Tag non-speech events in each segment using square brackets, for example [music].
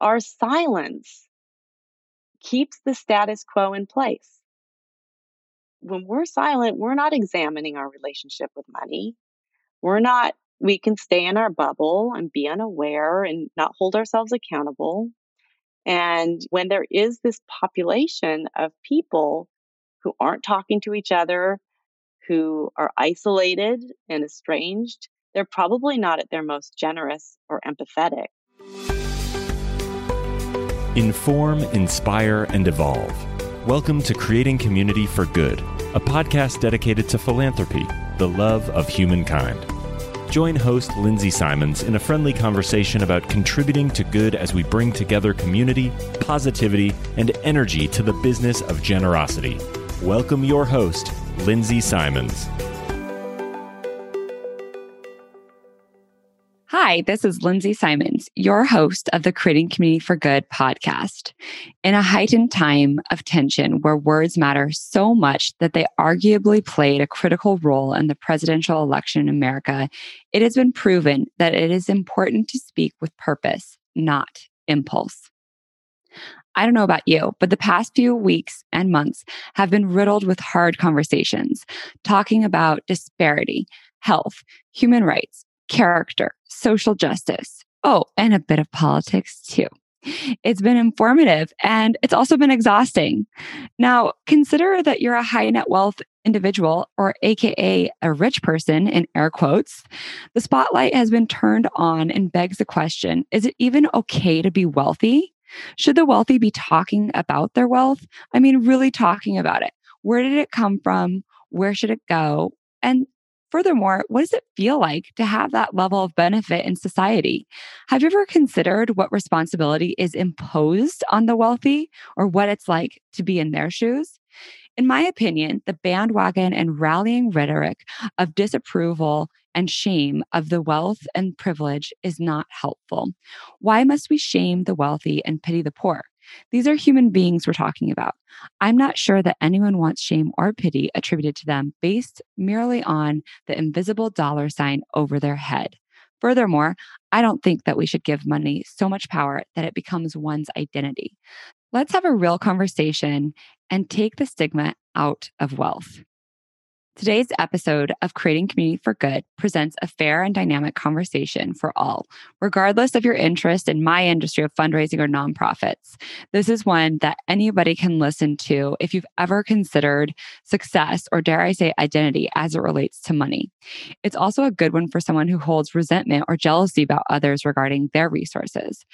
our silence keeps the status quo in place. When we're silent, we're not examining our relationship with money. We're not, we can stay in our bubble and be unaware and not hold ourselves accountable. And when there is this population of people who aren't talking to each other, who are isolated and estranged, they're probably not at their most generous or empathetic. Inform, inspire, and evolve. Welcome to Creating Community for Good, a podcast dedicated to philanthropy, the love of humankind. Join host Lindsay Simons in a friendly conversation about contributing to good as we bring together community, positivity, and energy to the business of generosity. Welcome your host, Lindsay Simons. Hi, this is Lindsay Simons, your host of the Creating Community for Good podcast. In a heightened time of tension where words matter so much that they arguably played a critical role in the presidential election in America, it has been proven that it is important to speak with purpose, not impulse. I don't know about you, but the past few weeks and months have been riddled with hard conversations talking about disparity, health, human rights, character, social justice. Oh, and a bit of politics too. It's been informative and it's also been exhausting. Now, consider that you're a high net wealth individual, or AKA a rich person in air quotes. The spotlight has been turned on and begs the question is it even okay to be wealthy? Should the wealthy be talking about their wealth? I mean, really talking about it. Where did it come from? Where should it go? And furthermore, what does it feel like to have that level of benefit in society? Have you ever considered what responsibility is imposed on the wealthy or what it's like to be in their shoes? In my opinion, the bandwagon and rallying rhetoric of disapproval and shame of the wealth and privilege is not helpful. Why must we shame the wealthy and pity the poor? These are human beings we're talking about. I'm not sure that anyone wants shame or pity attributed to them based merely on the invisible dollar sign over their head. Furthermore, I don't think that we should give money so much power that it becomes one's identity. Let's have a real conversation and take the stigma out of wealth. Today's episode of Creating Community for Good presents a fair and dynamic conversation for all, regardless of your interest in my industry of fundraising or nonprofits. This is one that anybody can listen to if you've ever considered success or, dare I say, identity as it relates to money. It's also a good one for someone who holds resentment or jealousy about others regarding their resources.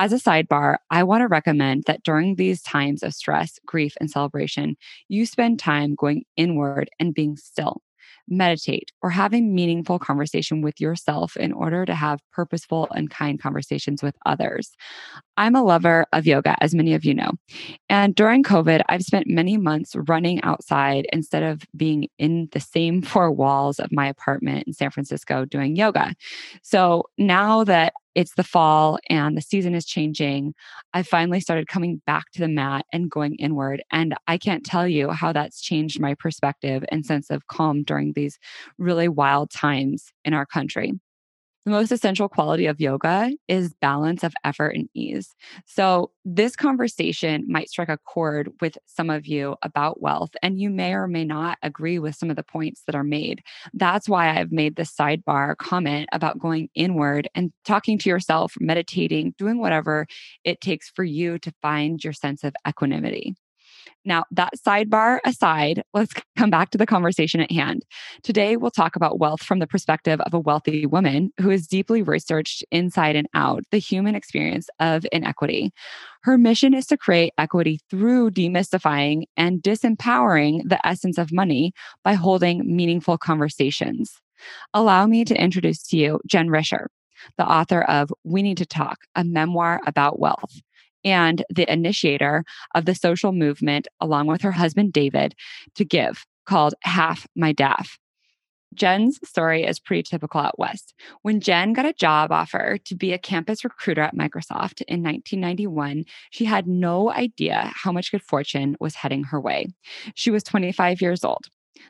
As a sidebar, I want to recommend that during these times of stress, grief, and celebration, you spend time going inward and being still, meditate, or having meaningful conversation with yourself in order to have purposeful and kind conversations with others. I'm a lover of yoga, as many of you know. And during COVID, I've spent many months running outside instead of being in the same four walls of my apartment in San Francisco doing yoga. So now that it's the fall and the season is changing, I finally started coming back to the mat and going inward. And I can't tell you how that's changed my perspective and sense of calm during these really wild times in our country. The most essential quality of yoga is balance of effort and ease. So, this conversation might strike a chord with some of you about wealth, and you may or may not agree with some of the points that are made. That's why I've made this sidebar comment about going inward and talking to yourself, meditating, doing whatever it takes for you to find your sense of equanimity. Now, that sidebar aside, let's come back to the conversation at hand. Today, we'll talk about wealth from the perspective of a wealthy woman who has deeply researched inside and out the human experience of inequity. Her mission is to create equity through demystifying and disempowering the essence of money by holding meaningful conversations. Allow me to introduce to you Jen Risher, the author of We Need to Talk, a memoir about wealth and the initiator of the social movement, along with her husband David, to give called Half My DAF. Jen's story is pretty typical at west. When Jen got a job offer to be a campus recruiter at Microsoft in 1991, she had no idea how much good fortune was heading her way. She was 25 years old.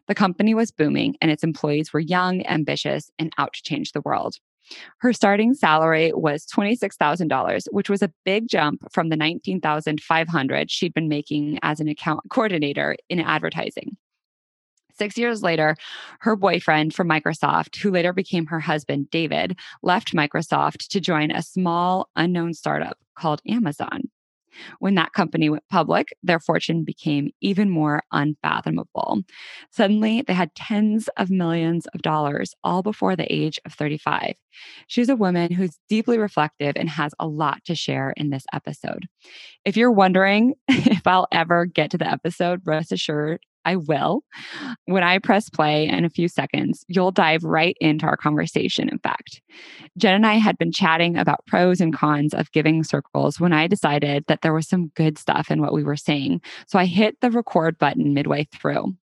The company was booming and its employees were young, ambitious, and out to change the world. Her starting salary was $26,000, which was a big jump from the 19,500 she'd been making as an account coordinator in advertising. Six years later, her boyfriend from Microsoft, who later became her husband, David, left Microsoft to join a small, unknown startup called Amazon. When that company went public, their fortune became even more unfathomable. Suddenly, they had tens of millions of dollars all before the age of 35. She's a woman who's deeply reflective and has a lot to share in this episode. If you're wondering [laughs] if I'll ever get to the episode, rest assured I will. When I press play in a few seconds, you'll dive right into our conversation. In fact, Jen and I had been chatting about pros and cons of giving circles when I decided that there was some good stuff in what we were saying. So I hit the record button midway through.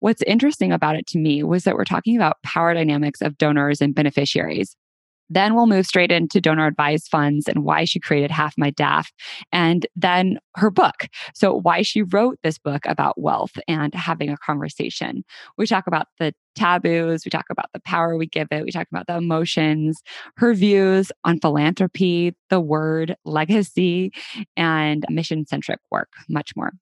What's interesting about it to me was that we're talking about power dynamics of donors and beneficiaries. Then we'll move straight into donor advised funds and why she created Half My DAF, and then her book. So, why she wrote this book about wealth and having a conversation. We talk about the taboos, we talk about the power we give it, we talk about the emotions, her views on philanthropy, the word, legacy, and mission centric work, much more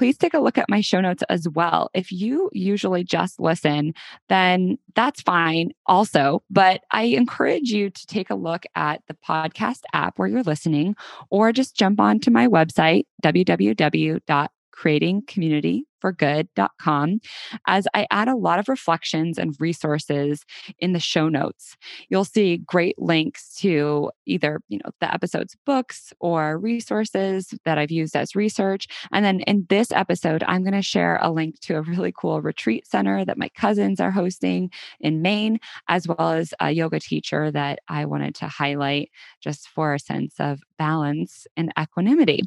please take a look at my show notes as well. If you usually just listen, then that's fine also. But I encourage you to take a look at the podcast app where you're listening, or just jump onto my website, www.creatingcommunity for good.com as I add a lot of reflections and resources in the show notes. You'll see great links to either, you know, the episode's books or resources that I've used as research. And then in this episode, I'm going to share a link to a really cool retreat center that my cousins are hosting in Maine, as well as a yoga teacher that I wanted to highlight just for a sense of balance and equanimity.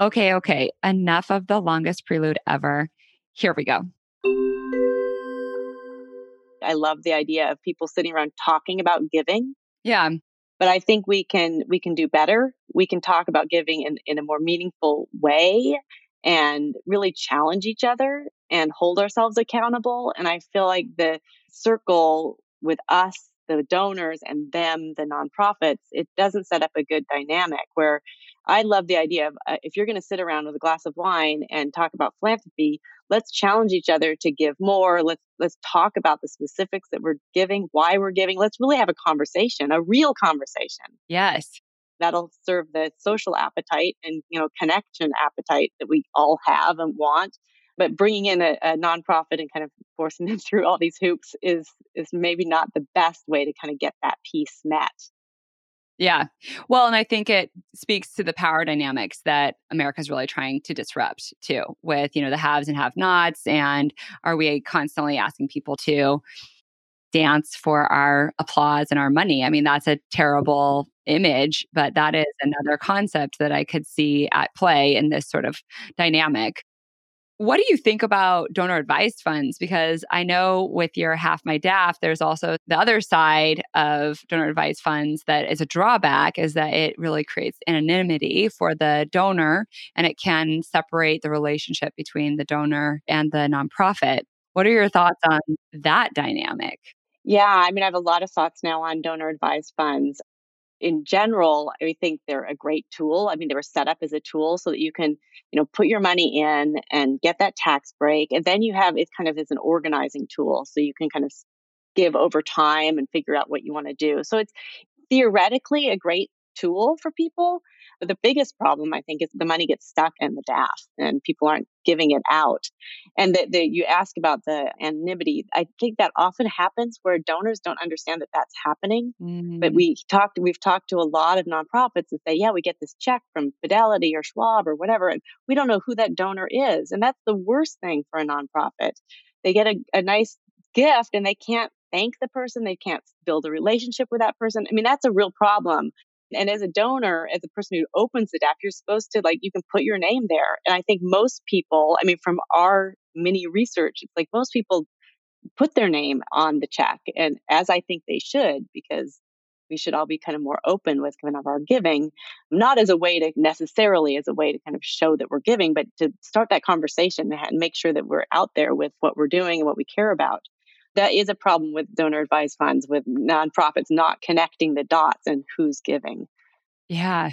Okay, okay, enough of the longest prelude ever. Here we go. I love the idea of people sitting around talking about giving. Yeah. But I think we can we can do better. We can talk about giving in, in a more meaningful way and really challenge each other and hold ourselves accountable. And I feel like the circle with us, the donors, and them, the nonprofits, it doesn't set up a good dynamic where I love the idea of uh, if you're going to sit around with a glass of wine and talk about philanthropy, let's challenge each other to give more. Let's let's talk about the specifics that we're giving, why we're giving. Let's really have a conversation, a real conversation. Yes. That'll serve the social appetite and you know connection appetite that we all have and want. But bringing in a, a nonprofit and kind of forcing them [laughs] through all these hoops is is maybe not the best way to kind of get that piece met. Yeah. Well, and I think it speaks to the power dynamics that America's really trying to disrupt too, with, you know, the haves and have nots. And are we constantly asking people to dance for our applause and our money? I mean, that's a terrible image, but that is another concept that I could see at play in this sort of dynamic. What do you think about donor advised funds? Because I know with your Half My DAF, there's also the other side of donor advised funds that is a drawback is that it really creates anonymity for the donor and it can separate the relationship between the donor and the nonprofit. What are your thoughts on that dynamic? Yeah, I mean, I have a lot of thoughts now on donor advised funds in general, I think they're a great tool. I mean, they were set up as a tool so that you can, you know, put your money in and get that tax break. And then you have it kind of as an organizing tool. So you can kind of give over time and figure out what you want to do. So it's theoretically a great tool for people. But the biggest problem, I think, is the money gets stuck in the DAF and people aren't giving it out. And that you ask about the anonymity. I think that often happens where donors don't understand that that's happening. Mm-hmm. But we talked, we've talked to a lot of nonprofits that say, yeah, we get this check from Fidelity or Schwab or whatever, and we don't know who that donor is. And that's the worst thing for a nonprofit. They get a, a nice gift and they can't thank the person. They can't build a relationship with that person. I mean, that's a real problem. And as a donor, as a person who opens the DAF, you're supposed to like, you can put your name there. And I think most people, I mean, from our mini research, it's like most people put their name on the check. And as I think they should, because we should all be kind of more open with kind of our giving, not as a way to necessarily as a way to kind of show that we're giving, but to start that conversation and make sure that we're out there with what we're doing and what we care about that is a problem with donor advised funds, with nonprofits not connecting the dots and who's giving. Yeah.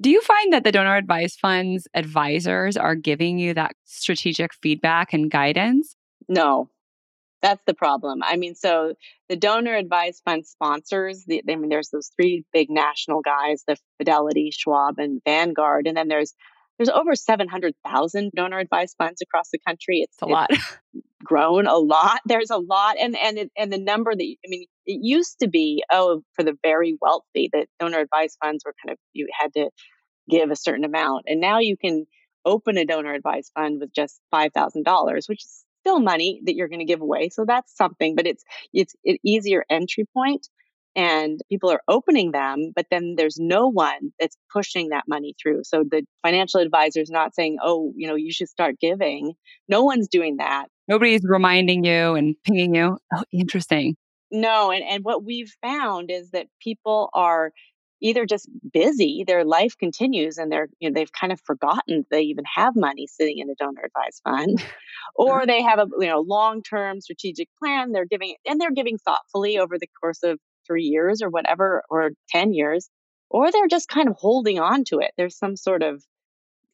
Do you find that the donor advised funds advisors are giving you that strategic feedback and guidance? No, that's the problem. I mean, so the donor advised fund sponsors, the, I mean, there's those three big national guys, the Fidelity, Schwab, and Vanguard. And then there's there's over 700,000 donor advised funds across the country. It's, it's a lot. [laughs] grown a lot. [laughs] There's a lot. And, and, it, and the number that, I mean, it used to be, oh, for the very wealthy, that donor advised funds were kind of, you had to give a certain amount. And now you can open a donor advised fund with just $5,000, which is still money that you're going to give away. So that's something, but it's, it's an easier entry point and people are opening them, but then there's no one that's pushing that money through. So the financial advisor is not saying, oh, you know, you should start giving. No one's doing that. Nobody's reminding you and pinging you. Oh, interesting. No, and, and what we've found is that people are either just busy, their life continues and they're, you know, they've kind of forgotten they even have money sitting in a donor advised fund, [laughs] or they have a, you know, long-term strategic plan. They're giving, and they're giving thoughtfully over the course of three years or whatever, or 10 years, or they're just kind of holding on to it. There's some sort of,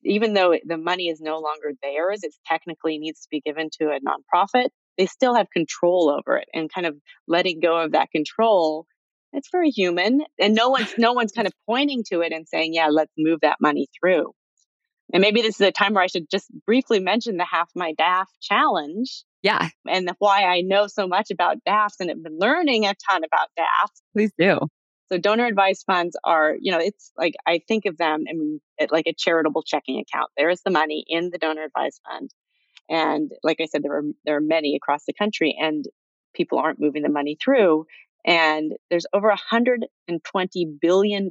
even though the money is no longer theirs, it technically needs to be given to a nonprofit. They still have control over it and kind of letting go of that control. It's very human. And no one's, no one's kind of pointing to it and saying, yeah, let's move that money through. And maybe this is a time where I should just briefly mention the Half My DAF challenge. Yeah. And why I know so much about DAFs and have been learning a ton about DAFs. Please do. So donor advised funds are, you know, it's like I think of them I mean, like a charitable checking account. There is the money in the donor advised fund. And like I said, there are there are many across the country and people aren't moving the money through. And there's over $120 billion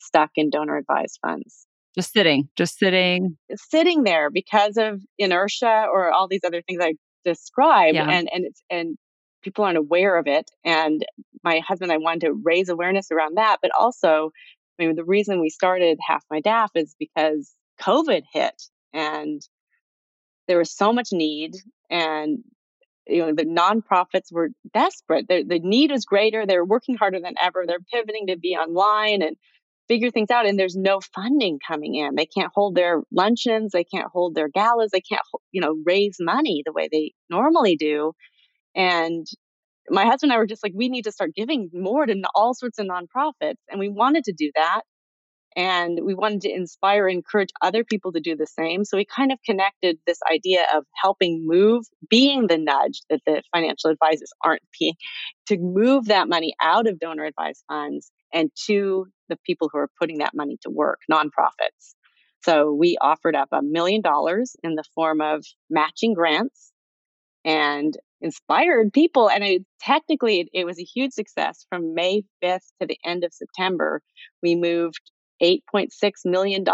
stuck in donor advised funds. Just sitting, just sitting. Sitting there because of inertia or all these other things I described. Yeah. And and it's and people aren't aware of it. And my husband and I wanted to raise awareness around that. But also, I mean, the reason we started Half My DAF is because COVID hit and there was so much need and you know the nonprofits were desperate the, the need was greater they're working harder than ever they're pivoting to be online and figure things out and there's no funding coming in. They can't hold their luncheons they can't hold their galas they can't you know raise money the way they normally do. And my husband and I were just like we need to start giving more to all sorts of nonprofits and we wanted to do that. And we wanted to inspire and encourage other people to do the same. So we kind of connected this idea of helping move being the nudge that the financial advisors aren't being to move that money out of donor advised funds and to the people who are putting that money to work, nonprofits. So we offered up a million dollars in the form of matching grants and inspired people. And it, technically, it, it was a huge success. From May 5th to the end of September, we moved $8.6 million to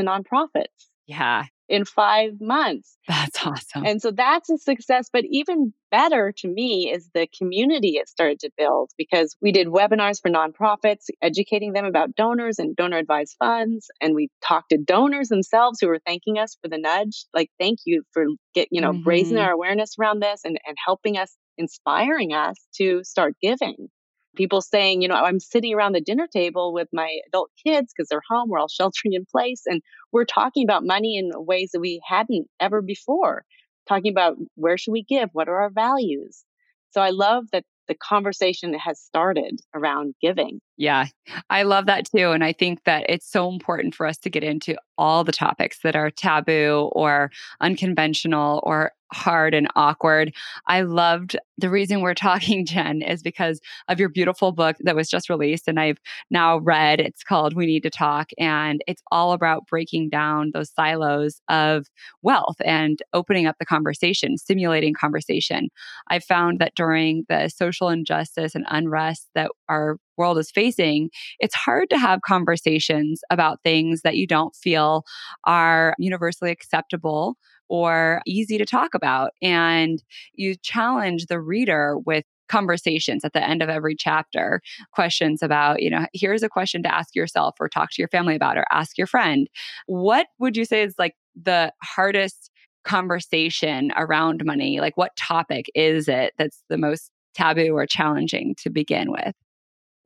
nonprofits. Yeah in five months. That's awesome. And so that's a success. But even better to me is the community it started to build because we did webinars for nonprofits, educating them about donors and donor advised funds. And we talked to donors themselves who were thanking us for the nudge. Like, thank you for get, you know, mm-hmm. raising our awareness around this and, and helping us, inspiring us to start giving people saying, you know, I'm sitting around the dinner table with my adult kids because they're home, we're all [laughs] sheltering in place, and we're talking about money in ways that we hadn't ever before. Talking about where should we give? What are our values? So I love that the conversation has started around giving. Yeah, I love that too. And I think that it's so important for us to get into all the topics that are taboo or unconventional or hard and awkward. I loved the reason we're talking, [laughs] Jen, is because of your beautiful book that was just released and I've now read. It's called We Need to Talk, and it's all about breaking down those silos of wealth and opening up the conversation, stimulating conversation. I found that during the social injustice and unrest that our world is facing, it's hard to have conversations about things that you don't feel are universally acceptable or easy to talk about. And you challenge the reader with conversations at the end of every chapter questions about you know here's a question to ask yourself or talk to your family about or ask your friend what would you say is like the hardest conversation around money? Like, what topic is it that's the most taboo or challenging to begin with?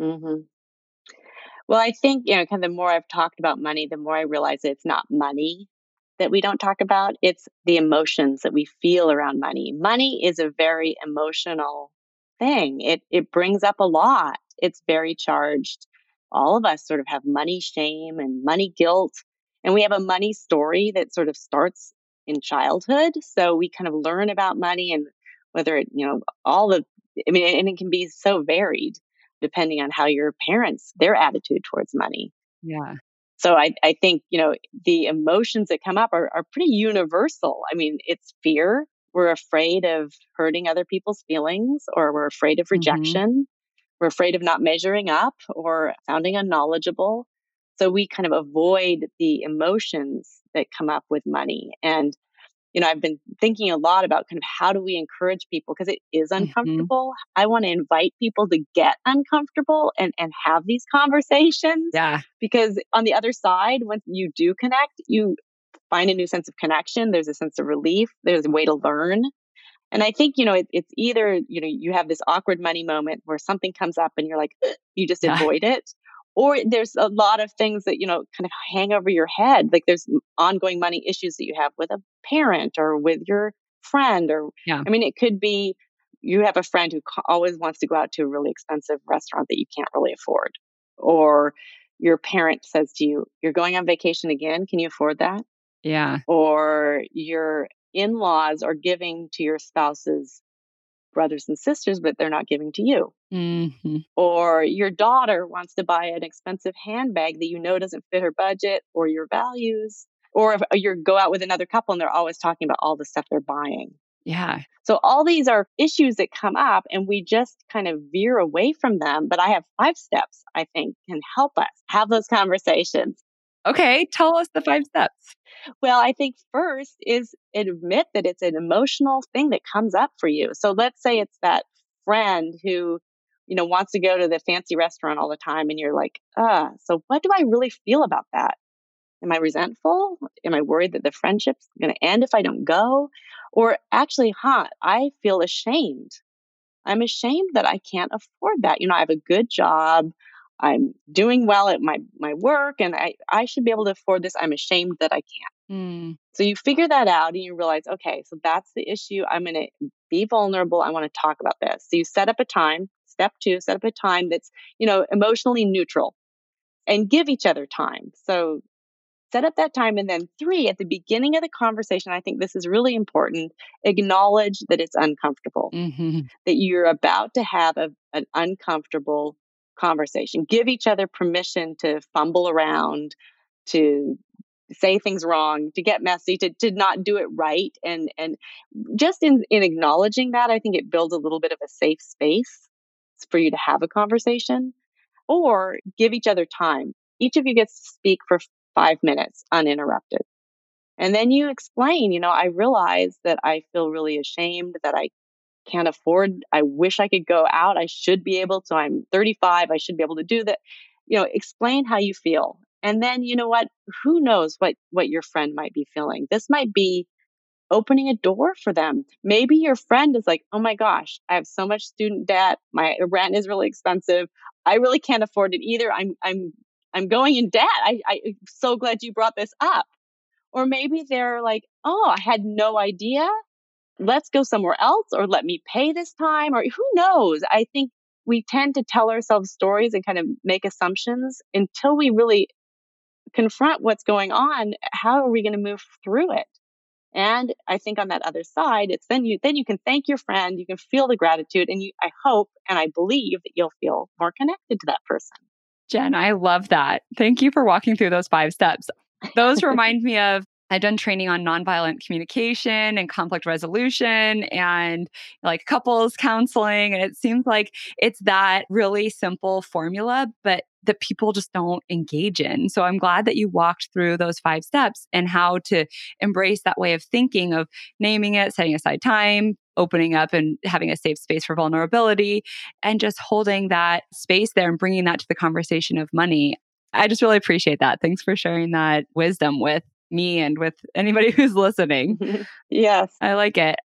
Mm-hmm. Well, I think, you know, kind of the more I've talked about money, the more I realize it's not money that we don't talk about. It's the emotions that we feel around money. Money is a very emotional thing. It it brings up a lot. It's very charged. All of us sort of have money shame and money guilt. And we have a money story that sort of starts in childhood. So we kind of learn about money and whether it, you know, all the, I mean, and it can be so varied depending on how your parents, their attitude towards money. Yeah. So I, I think, you know, the emotions that come up are, are pretty universal. I mean, it's fear. We're afraid of hurting other people's feelings or we're afraid of mm-hmm. rejection. Mm-hmm. We're afraid of not measuring up or sounding unknowledgeable. So we kind of avoid the emotions that come up with money. And, you know, I've been thinking a lot about kind of how do we encourage people because it is mm-hmm. uncomfortable. Mm-hmm. I want to invite people to get uncomfortable and, and have these conversations. Yeah. Because on the other side, once you do connect, you find a new sense of connection. There's a sense of relief. There's a way to learn. And I think, you know, it, it's either, you know, you have this awkward money moment where something comes up and you're like, you just yeah. avoid it or there's a lot of things that you know kind of hang over your head like there's ongoing money issues that you have with a parent or with your friend or yeah. i mean it could be you have a friend who always wants to go out to a really expensive restaurant that you can't really afford or your parent says to you you're going on vacation again can you afford that yeah or your in-laws are giving to your spouse's brothers and sisters, but they're not giving to you. Mm-hmm. Or your daughter wants to buy an expensive handbag that you know doesn't fit her budget or your values. Or if you go out with another couple and they're always talking about all the stuff they're buying. Yeah. So all these are issues that come up and we just kind of veer away from them. But I have five steps I think can help us have those conversations. Okay. Tell us the five steps. Well, I think first is admit that it's an emotional thing that comes up for you. So let's say it's that friend who, you know, wants to go to the fancy restaurant all the time and you're like, ah, so what do I really feel about that? Am I resentful? Am I worried that the friendship's going to end if I don't go? Or actually, huh, I feel ashamed. I'm ashamed that I can't afford that. You know, I have a good job. I'm doing well at my my work and I, I should be able to afford this. I'm ashamed that I can't. Mm. So you figure that out and you realize, okay, so that's the issue. I'm going to be vulnerable. I want to talk about this. So you set up a time. Step two, set up a time that's, you know, emotionally neutral and give each other time. So set up that time. And then three, at the beginning of the conversation, I think this is really important. Acknowledge that it's uncomfortable, mm-hmm. that you're about to have a, an uncomfortable conversation. Give each other permission to fumble around, to say things wrong, to get messy, to, to not do it right. And and just in, in acknowledging that, I think it builds a little bit of a safe space for you to have a conversation. Or give each other time. Each of you gets to speak for five minutes uninterrupted. And then you explain, you know, I realize that I feel really ashamed that I can't afford. I wish I could go out. I should be able to. I'm 35. I should be able to do that. You know, explain how you feel. And then, you know what? Who knows what, what your friend might be feeling? This might be opening a door for them. Maybe your friend is like, oh my gosh, I have so much student debt. My rent is really expensive. I really can't afford it either. I'm, I'm, I'm going in debt. I, I, I'm so glad you brought this up. Or maybe they're like, oh, I had no idea let's go somewhere else or let me pay this time or who knows? I think we tend to tell ourselves stories and kind of make assumptions until we really confront what's going on. How are we going to move through it? And I think on that other side, it's then you then you can thank your friend, you can feel the gratitude, and you I hope and I believe that you'll feel more connected to that person. Jen, I love that. Thank you for walking through those five steps. Those [laughs] remind me of I've done training on nonviolent communication and conflict resolution and like couples counseling. And it seems like it's that really simple formula, but that people just don't engage in. So I'm glad that you walked through those five steps and how to embrace that way of thinking of naming it, setting aside time, opening up and having a safe space for vulnerability and just holding that space there and bringing that to the conversation of money. I just really appreciate that. Thanks for sharing that wisdom with me and with anybody [laughs] who's listening. [laughs] yes. I like it.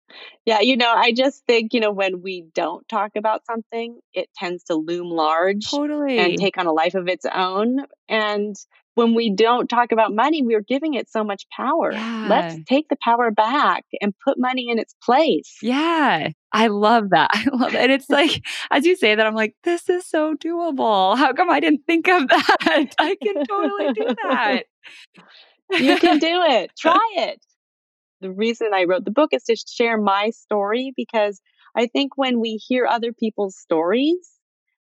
Yeah, you know, I just think, you know, when we don't talk about something, it tends to loom large totally. and take on a life of its own. And when we don't talk about money, we're giving it so much power. Yeah. Let's take the power back and put money in its place. Yeah. I love that. [laughs] I love it. And it's like, as you say that, I'm like, this is so doable. How come I didn't think of that? I can totally do that. You can do it. [laughs] Try it. The reason I wrote the book is to share my story because I think when we hear other people's stories,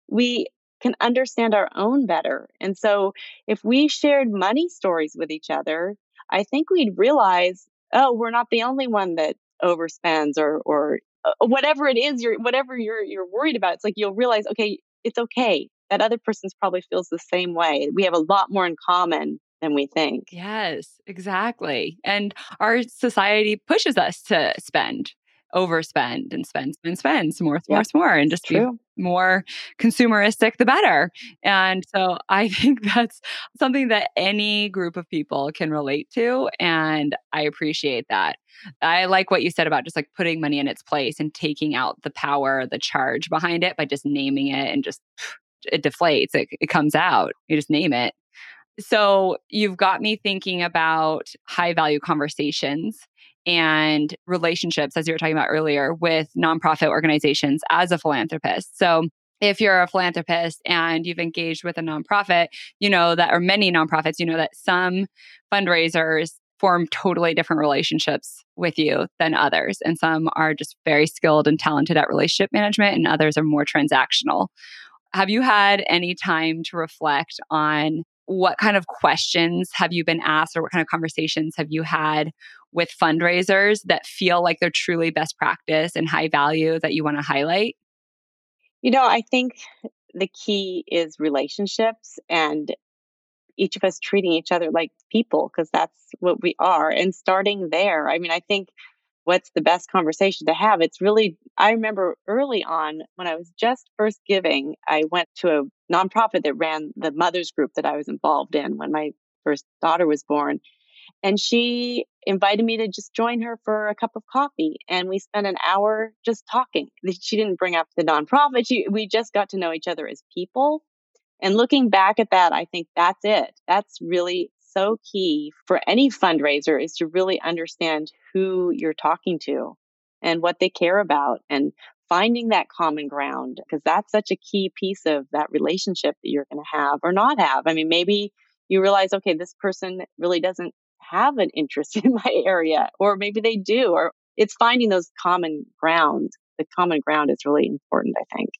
we can understand our own better. And so if we shared money stories with each other, I think we'd realize, oh, we're not the only one that overspends or or uh, whatever it is you're whatever you're you're worried about. It's like you'll realize, okay, it's okay. That other person's probably feels the same way. We have a lot more in common than we think. Yes, exactly. And our society pushes us to spend overspend and spend, spend, spend, some more, some more, some more, and just True. be more consumeristic, the better. And so [laughs] I think that's something that any group of people can relate to. And I appreciate that. I like what you said about just like putting money in its place and taking out the power, the charge behind it by just naming it and just it deflates. It, it comes out. You just name it. So you've got me thinking about high value conversations and relationships, as you were talking about earlier, with nonprofit organizations as a philanthropist. So if you're a philanthropist and you've engaged with a nonprofit, you know that, or many nonprofits, you know that some fundraisers form totally different relationships with you than others. And some are just very skilled and talented at relationship management, and others are more transactional. Have you had any time to reflect on what kind of questions have you been asked or what kind of conversations have you had with fundraisers that feel like they're truly best practice and high value that you want to highlight? You know, I think the key is relationships and each of us treating each other like people because that's what we are and starting there. I mean, I think what's the best conversation to have? It's really, I remember early on when I was just first giving, I went to a nonprofit that ran the mothers group that I was involved in when my first daughter was born. And she invited me to just join her for a cup of coffee. And we spent an hour just talking. [laughs] She didn't bring up the nonprofit. She, we just got to know each other as people. And looking back at that, I think that's it. That's really so key for any fundraiser is to really understand who you're talking to and what they care about and finding that common ground because that's such a key piece of that relationship that you're going to have or not have. I mean, maybe you realize, okay, this person really doesn't have an interest [laughs] in my area, or maybe they do, or it's finding those common ground. The common ground is really important, I think.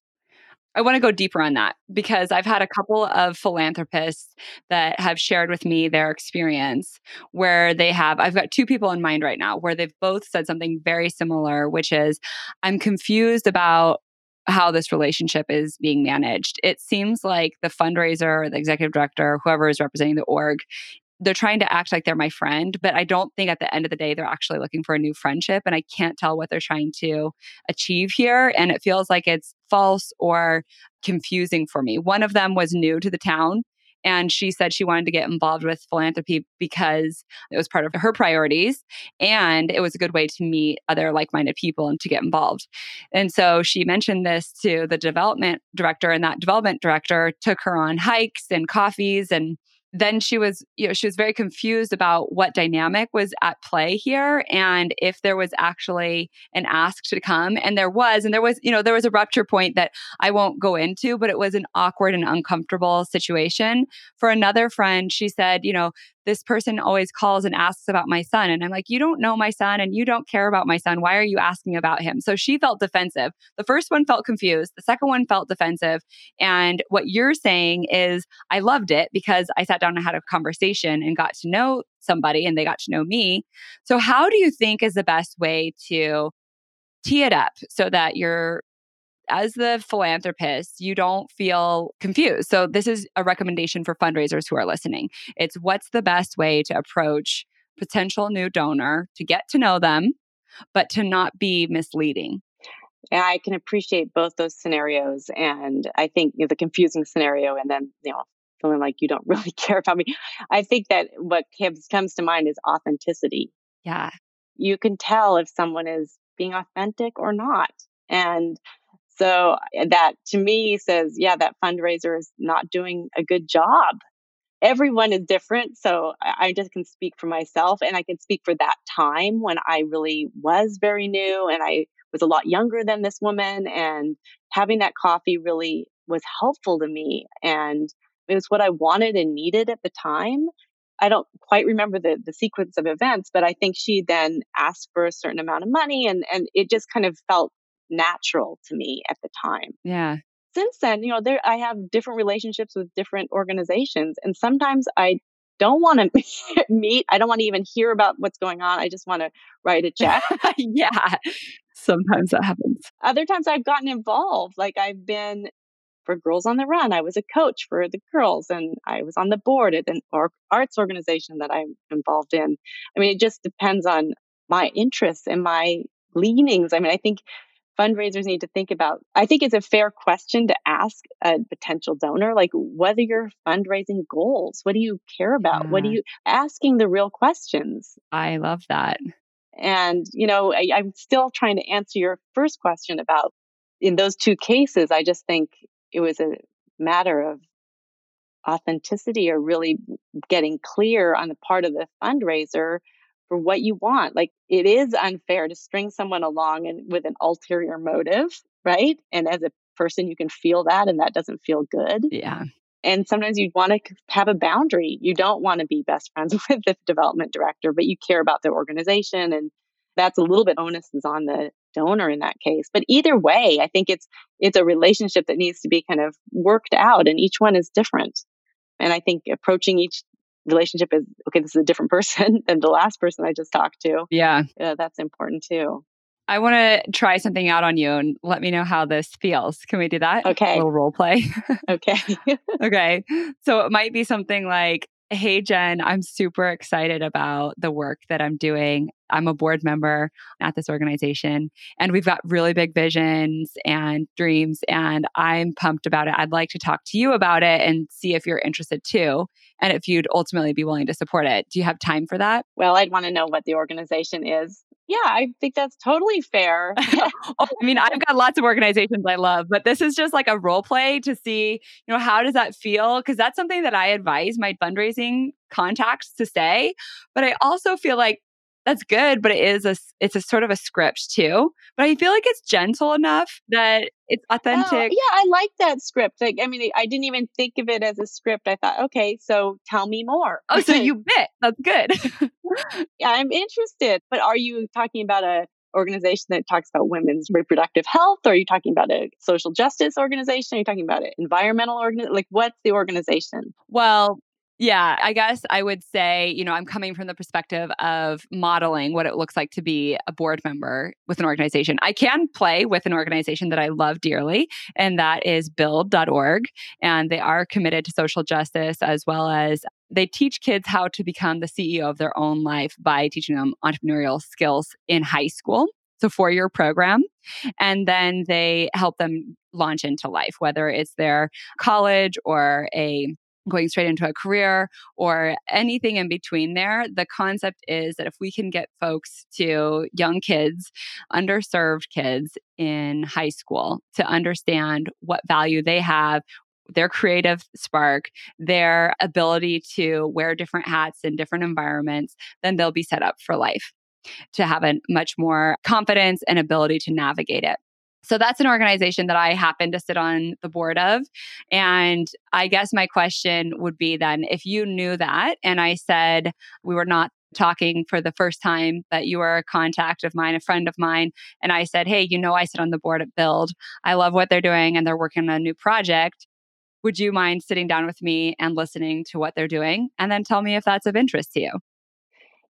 I want to go deeper on that because I've had a couple of philanthropists that have shared with me their experience where they have, I've got two people in mind right now where they've both said something very similar, which is, I'm confused about how this relationship is being managed. It seems like the fundraiser, the executive director, whoever is representing the org they're trying to act like they're my friend, but I don't think at the end of the day they're actually looking for a new friendship. And I can't tell what they're trying to achieve here. And it feels like it's false or confusing for me. One of them was new to the town. And she said she wanted to get involved with philanthropy because it was part of her priorities. And it was a good way to meet other like minded people and to get involved. And so she mentioned this to the development director, and that development director took her on hikes and coffees and then she was you know she was very confused about what dynamic was at play here and if there was actually an ask to come. And there was and there was you know there was a rupture point that I won't go into but it was an awkward and uncomfortable situation. For another friend she said you know this person always calls and asks about my son. And I'm like, you don't know my son and you don't care about my son. Why are you asking about him? So she felt defensive. The first one felt confused. The second one felt defensive. And what you're saying is, I loved it because I sat down and had a conversation and got to know somebody and they got to know me. So, how do you think is the best way to tee it up so that you're as the philanthropist, you don't feel confused. So, this is a recommendation for fundraisers who are listening. It's what's the best way to approach potential new donor to get to know them, but to not be misleading. I can appreciate both those scenarios. And I think you know, the confusing scenario and then, you know, feeling like you don't [laughs] really care about me. I think that what comes comes to mind is authenticity. Yeah. You can tell if someone is being authentic or not. And so eh, that to me says, yeah, that fundraiser is not doing a good job. Everyone is different. So I just can speak for myself and I can speak for that time when I really was very new and I was a lot younger than this woman. And having that coffee really was helpful to me. And it was what I wanted and needed at the time. I don't quite remember the, the sequence of events, but I think she then asked for a certain amount of money and, and it just kind of felt natural to me at the time. Yeah. Since then, you know, there I have different relationships with different organizations and sometimes I don't want to [laughs] meet. I don't want to even hear about what's going on. I just want to write a [laughs] check. yeah. Sometimes that happens. Other times I've gotten involved. Like I've been for Girls on the Run. I was a coach for the girls and I was on the board at an arts organization that I'm involved in. I mean, it just depends on my interests and my leanings. I mean, I think fundraisers need to think about. I think it's a fair question to ask a potential donor like what are your fundraising goals? What do you care about? Yeah. what are mm. you asking the real questions. I love that. And you know I, i'm still trying to answer your first question about in those two cases i just think it was a matter of authenticity or really getting clear on the part of the fundraiser for what you want. Like it is unfair to string someone along and with an ulterior motive, right? And as a person, you can feel that and that doesn't feel good. Yeah. And sometimes you want to have a boundary. You don't want to be best friends [laughs] with the development director, but you care about the organization. And that's a little bit onus is on the donor in that case. But either way, I think it's it's a relationship that needs to be kind of worked out and each one is different. And I think approaching each relationship is okay, this is a different [laughs] person than the last person I just talked to. Yeah. Yeah, that's important too. I want to try something out on you and let me know how this feels. Can we do that? Okay. A little role play. [laughs] okay. [laughs] okay. So it might be something like, Hey, Jen, I'm super excited about the work that I'm doing. I'm a board member at this organization, and we've got really big visions and dreams, and I'm pumped about it. I'd like to talk to you about it and see if you're interested too, and if you'd ultimately be willing to support it. Do you have time for that? Well, I'd want to know what the organization is yeah, I think that's totally fair. [laughs] oh, I mean, I've got lots of organizations I love, but this is just like a role play to see, you know, how does that feel? Because that's something that I advise my fundraising contacts to say. But I also feel like that's good, but it is a it's a sort of a script too. But I feel like it's gentle enough that it's authentic. Oh, yeah, I like that script. Like, I mean, I didn't even think of it as a script. I thought, okay, so tell me more. Oh, so [laughs] you bit. That's good. [laughs] yeah, I'm interested. But are you talking about a organization that talks about women's reproductive health? Or are you talking about a social justice organization? Are you talking about an environmental organization? Like, what's the organization? Well, yeah, I guess I would say, you know, I'm coming from the perspective of modeling what it looks like to be a board member with an organization. I can play with an organization that I love dearly, and that is build.org. And they are committed to social justice as well as they teach kids how to become the CEO of their own life by teaching them entrepreneurial skills in high school. It's a four year program. And then they help them launch into life, whether it's their college or a going straight into a career or anything in between there. The concept is that if we can get folks to young kids, underserved kids in high school to understand what value they have, their creative spark, their ability to wear different hats in different environments, then they'll be set up for life to have a much more confidence and ability to navigate it. So that's an organization that I happen to sit on the board of. And I guess my question would be then if you knew that and I said we were not talking for the first time, but you were a contact of mine, a friend of mine, and I said, Hey, you know, I sit on the board at Build. I love what they're doing and they're working on a new project. Would you mind sitting down with me and listening to what they're doing? And then tell me if that's of interest to you.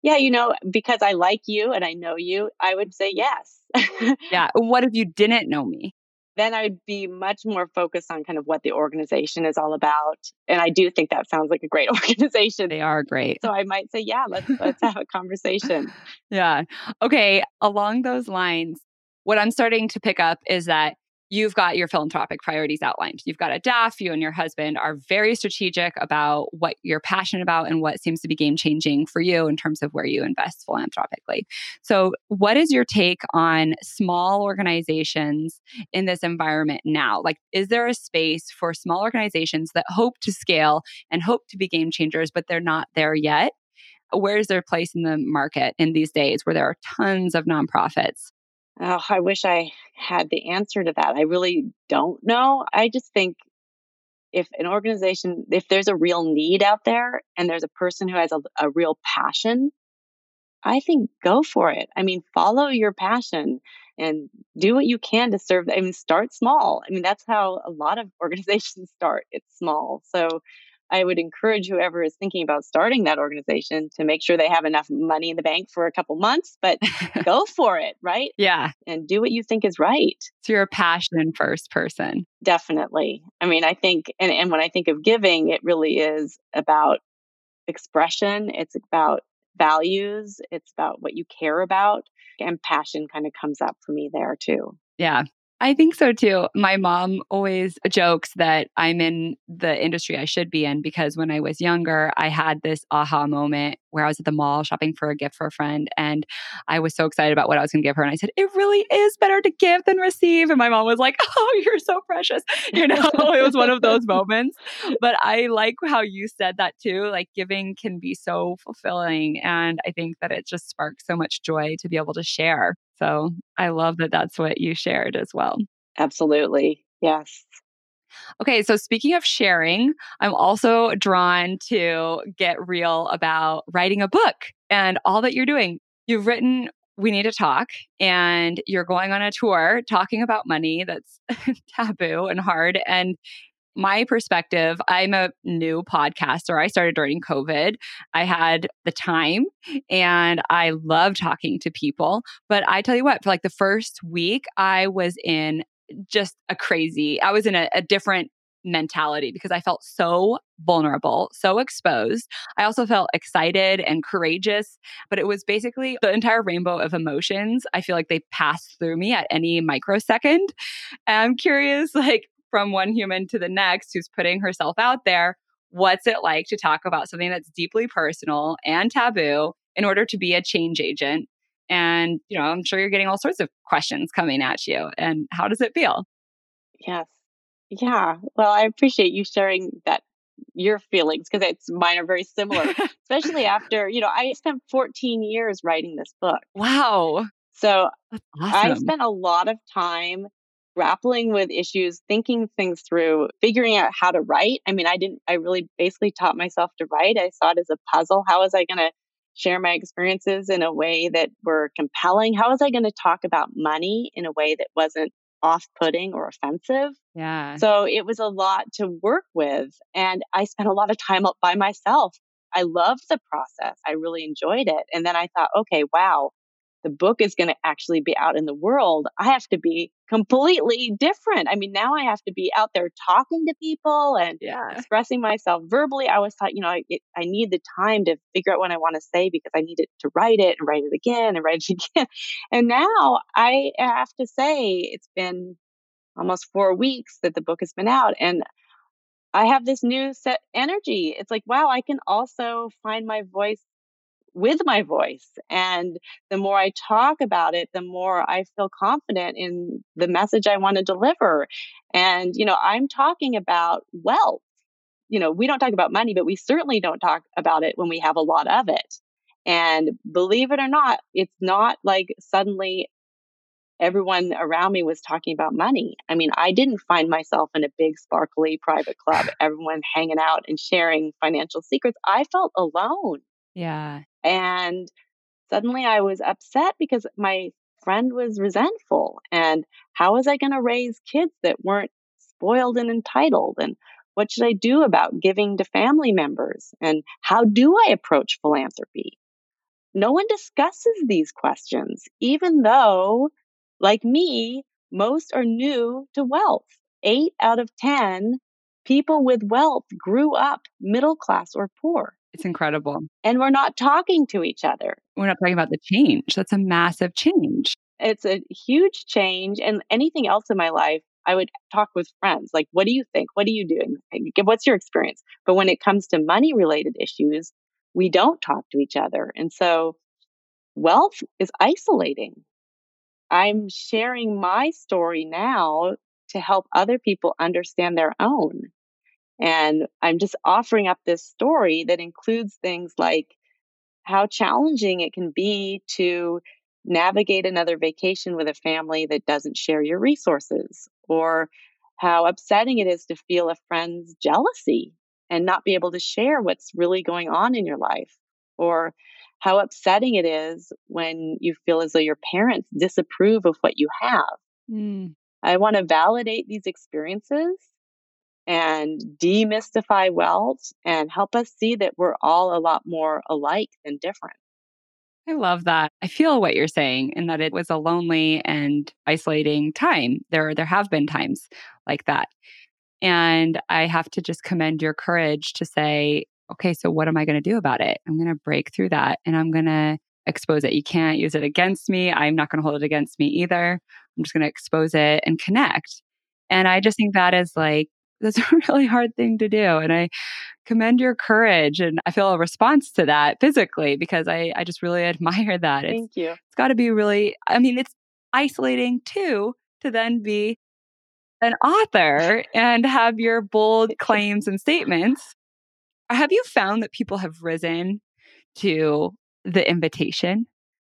Yeah, you know, because I like you and I know you, I would say yes. [laughs] yeah. What if you didn't know me? Then I'd be much more focused on kind of what the organization is all about. And I do think that sounds like a great [laughs] organization. They are great. So I might say, yeah, let's let's have a conversation. [laughs] Yeah. Okay. Along those lines, what I'm starting to pick up is that you've got your philanthropic priorities outlined. You've got a DAF, you and your husband are very strategic about what you're passionate about and what seems to be game changing for you in terms of where you invest philanthropically. So, what is your take on small organizations in this environment now? Like, is there a space for small organizations that hope to scale and hope to be game changers, but they're not there yet? Where is their place in the market in these days where there are tons of nonprofits Oh, I wish I had the answer to that. I really don't know. I just think if an organization, if there's a real need out there and there's a person who has a, a real passion, I think go for it. I mean, follow your passion and do what you can to serve. I mean, start small. I mean, that's how a lot of [laughs] organizations start. It's small. So I would encourage whoever is thinking about starting that organization to make sure they have enough money in the bank for a couple months, but [laughs] go for it, right? Yeah. And do what you think is right. So you're a passion first person. Definitely. I mean, I think, and, and when I think of giving, it really is about expression, it's about values, it's about what you care about, and passion kind of comes up for me there too. Yeah. I think so too. My mom always jokes that I'm in the industry I should be in because when I was younger, I had this aha moment where I was at the mall shopping for a gift for a friend and I was so excited about what I was going to give her. And I said, It really is better to give than receive. And my mom was like, [laughs] Oh, you're so precious. [laughs] You know, it was one of those moments. But I like how you said that too. Like giving can be so fulfilling. And I think that it just sparks so much joy to be able to share. So I love that that's what you shared as well. Absolutely. Yes. Okay, so speaking of sharing, I'm also drawn to get real about writing a book and all that you're doing. You've written We Need to Talk, and you're going on a tour talking about money that's [laughs] taboo and hard. And my perspective, I'm a new podcaster. I started during COVID. I had the time and I love talking to people. But I tell you what, for like the first week, I was in just a crazy, I was in a, a different mentality because I felt so vulnerable, so exposed. I also felt excited and courageous, but it was basically the entire rainbow of emotions. I feel like they passed through me at any microsecond. I'm curious, [laughs] like, from one human to the next who's putting herself out there, what's it like to talk about something that's deeply personal and taboo in order to be a change agent? And, you know, I'm sure you're getting all sorts of questions coming at you. And how does it feel? Yes. Yeah. Well, I appreciate you sharing that your feelings because it's mine are very similar, [laughs] especially after, you know, I spent 14 years writing this book. Wow. So awesome. I spent a lot of time grappling with issues, thinking things through, figuring out how to write. I mean, I didn't, I really basically taught myself to write. I saw it as a puzzle. How was I going to share my experiences in a way that were compelling? How was I going to talk about money in a way that wasn't off putting or offensive? Yeah. So it was a lot to work with. And I spent a lot of time by myself. I loved the process. I really enjoyed it. And then I thought, okay, wow, the book is going to actually be out in the world, I have to be completely different. I mean, now I have to be out there talking to people and yeah. expressing myself verbally. I was thought, you know, I, it, I need the time to figure out what I want to say because I needed to write it and write it again and [laughs] write it again. And now I have to say it's been almost four weeks that the book has been out and I have this new set energy. It's like, wow, I can also find my voice with my voice. And the more I talk about it, the more I feel confident in the message I want to deliver. And, you know, I'm talking about wealth. You know, we don't talk about money, but we certainly don't talk about it when we have a lot of it. And believe it or not, it's not like suddenly everyone around me was talking about money. I mean, I didn't find myself in a big, sparkly private club, [laughs] everyone hanging out and sharing financial secrets. I felt alone. Yeah. And suddenly I was upset because my friend was resentful. And how was I going to raise kids that weren't spoiled and entitled? And what should I do about giving to family members? And how do I approach philanthropy? No one discusses these questions, even though, like me, most are new to wealth. Eight out of 10 people with wealth grew up middle class or poor. It's incredible. And we're not talking to each other. We're not talking about the change. That's a massive change. It's a huge change. And anything else in my life I would talk with friends, like, what do you think? What are you doing? What's your experience? But when it comes to money related issues, we don't talk to each other. And so wealth is isolating. I'm sharing my story now to help other people understand their own. And I'm just offering up this story that includes things like how challenging it can be to navigate another vacation with a family that doesn't share your resources, or how upsetting it is to feel a friend's jealousy and not be able to share what's really going on in your life, or how upsetting it is when you feel as though your parents disapprove of what you have. Mm. I want to validate these experiences and demystify wealth and help us see that we're all a lot more alike than different. I love that. I feel what you're saying and that it was a lonely and isolating time. There there have been times like that. And I have to just commend your courage to say, okay, so what am I going to do about it? I'm going to break through that and I'm going to expose it. You can't use it against me. I'm not going to hold it against me either. I'm just going to expose it and connect. And I just think that is like that's [laughs] a really hard thing to do. And I commend your courage. And I feel a response to that physically because I, I just really [laughs] admire that. Thank you. It's got to be really, I mean, it's isolating too to then be an author and have your bold claims and statements. Have you found that people have risen to the invitation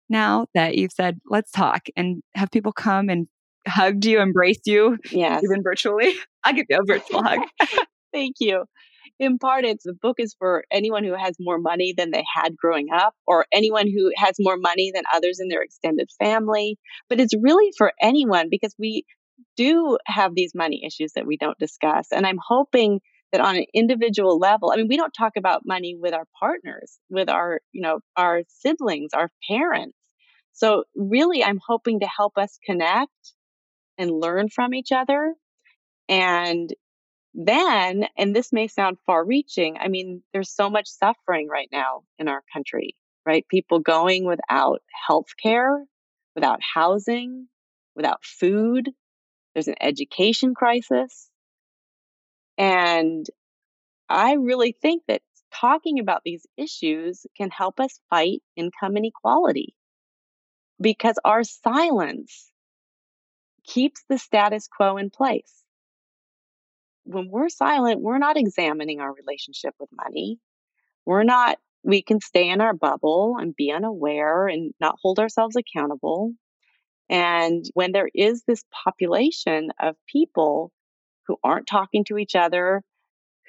now that you've said, let's talk and have people come and hugged you, embraced you, yes. even virtually. [laughs] I'll give you a virtual hug. [laughs] Thank you. In part, it's the book is for anyone who has more money than they had growing up, or anyone who has more money than others in their extended family. But it's really for anyone because we do have these money issues that we don't discuss. And I'm hoping that on an individual level, I mean, we don't talk about money with our partners, with our, you know, our siblings, our parents. So really, I'm hoping to help us connect and learn from each other. And then, and this may sound far reaching, I mean, there's so much suffering right now in our country, right? People going without health care, without housing, without food. There's an education crisis. And I really think that talking about these issues can help us fight income inequality because our silence keeps the status quo in place. When we're silent, we're not examining our relationship with money. We're not, we can stay in our bubble and be unaware and not hold ourselves accountable. And when there is this population of people who aren't talking to each other,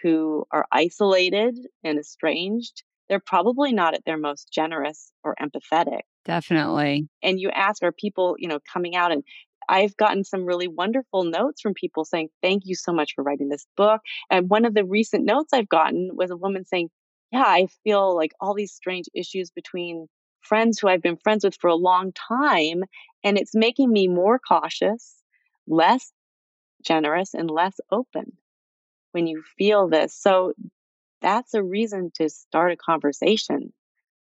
who are isolated and estranged, they're probably not at their most generous or empathetic. Definitely. And you ask, are people, you know, coming out and I've gotten some really wonderful notes from people saying, Thank you so much for writing this book. And one of the recent notes I've gotten was a woman saying, Yeah, I feel like all these strange issues between friends who I've been friends with for a long time. And it's making me more cautious, less generous, and less open when you feel this. So that's a reason to start a conversation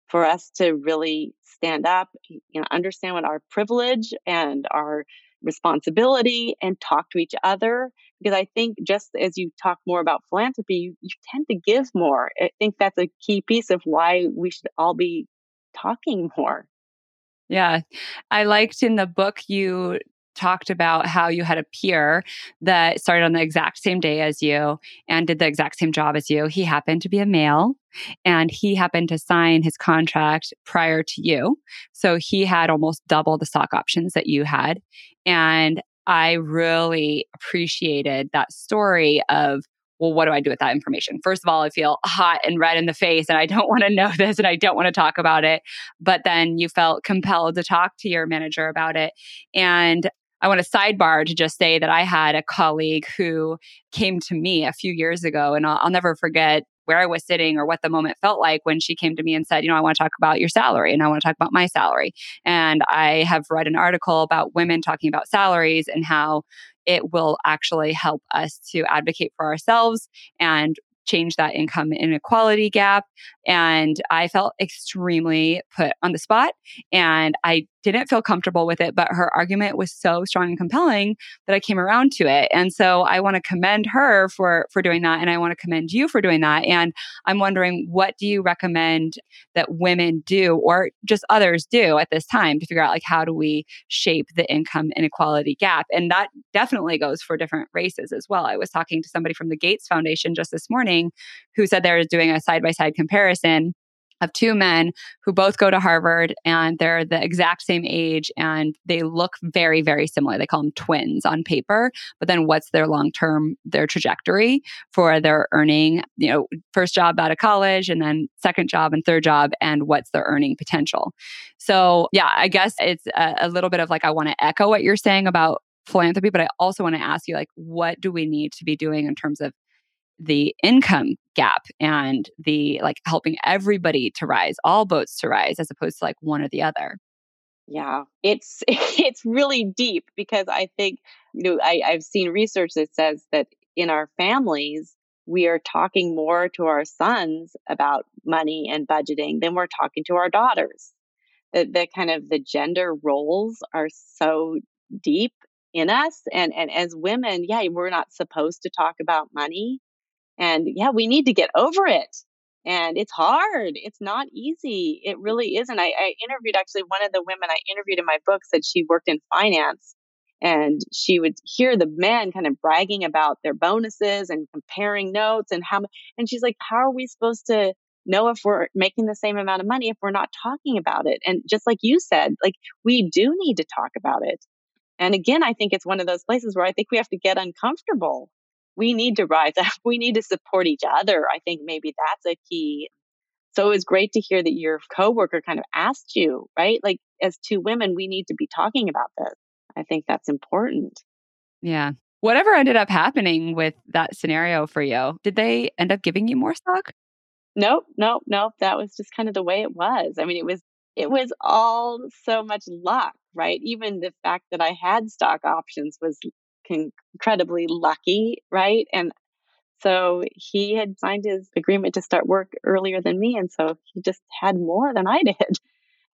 for us to really stand up, you know, understand what our privilege and our responsibility and talk to each other. Because I think just as you talk more about philanthropy, you, you tend to give more. I think that's a key piece of why we should all be talking more. Yeah. I liked in the book you talked about how you had a peer that started on the exact same day as you and did the exact same job as you. He happened to be a male and he happened to sign his contract prior to you. So he had almost double the stock options that you had. And I really appreciated that story of well, what do I do with that information? First of all, I feel hot and red in the face and I don't [laughs] want to know this and I don't want to talk about it. But then you felt compelled to talk to your manager about it. And I want to sidebar to just say that I had a colleague who came to me a few years ago, and I'll, I'll, never forget where I was sitting or what the moment felt like when she came to me and said, You know, I want to talk about your salary and I want to talk about my salary. And I have read an article about women talking about salaries and how it will actually help us to advocate for ourselves and change that income inequality gap. And I felt extremely put on the spot. And I didn't feel comfortable with it, but her argument was so strong and compelling that I came around to it. And so I want to commend her for for doing that and I want to commend you for doing that. And I'm wondering what do you recommend that women do or just others do at this time to figure out like how do we shape the income inequality gap? And that definitely goes for different races as well. I was talking to somebody from the Gates Foundation just this morning who said they're doing a side by side comparison of two men who both go to Harvard and they're the exact same age and they look very, very similar. They call them twins on paper. But then what's their long term, their trajectory for their earning, you know, first job out of college and then second job and third job and what's their earning potential. So, yeah, I guess it's a, a little bit of like, I want to echo what you're saying about philanthropy, but I also want to ask you, like, what do we need to be doing in terms of the income gap and the like helping everybody to rise, all boats to rise, as opposed to like one or the other. Yeah, it's [laughs] it's really deep because I think you know I, I've seen research that says that in our families we are talking more to our sons about money and budgeting than we're talking to our daughters. The the kind of the gender roles are so deep in us and and as women, yeah, we're not supposed to talk about money and yeah, we need to get over it. And it's hard. It's not easy. It mm. really isn't. I, I interviewed actually one of the women I interviewed in my book said she worked in finance and she would hear the men kind of bragging about their bonuses and comparing notes and how and she's like how are we supposed to know if we're making the same amount of money if we're not talking about it and just like you said like we do need to talk about it and again i think it's one of those places where i think we have to get uncomfortable we need to rise up. [laughs] We need to support each other. I think maybe that's a key. So it was great to hear that your coworker kind of asked you, right? Like as two women, we need to be talking about this. I think that's important. Yeah. Whatever ended up happening with that scenario for you, did they end up giving you more stock? Nope, nope, nope. That was just kind of the way it was. I mean, it was it was all so much luck, right? Even the fact that I had stock options was incredibly lucky, right? And so he had signed his agreement to start work earlier than me. And so he just had more than I [laughs] did.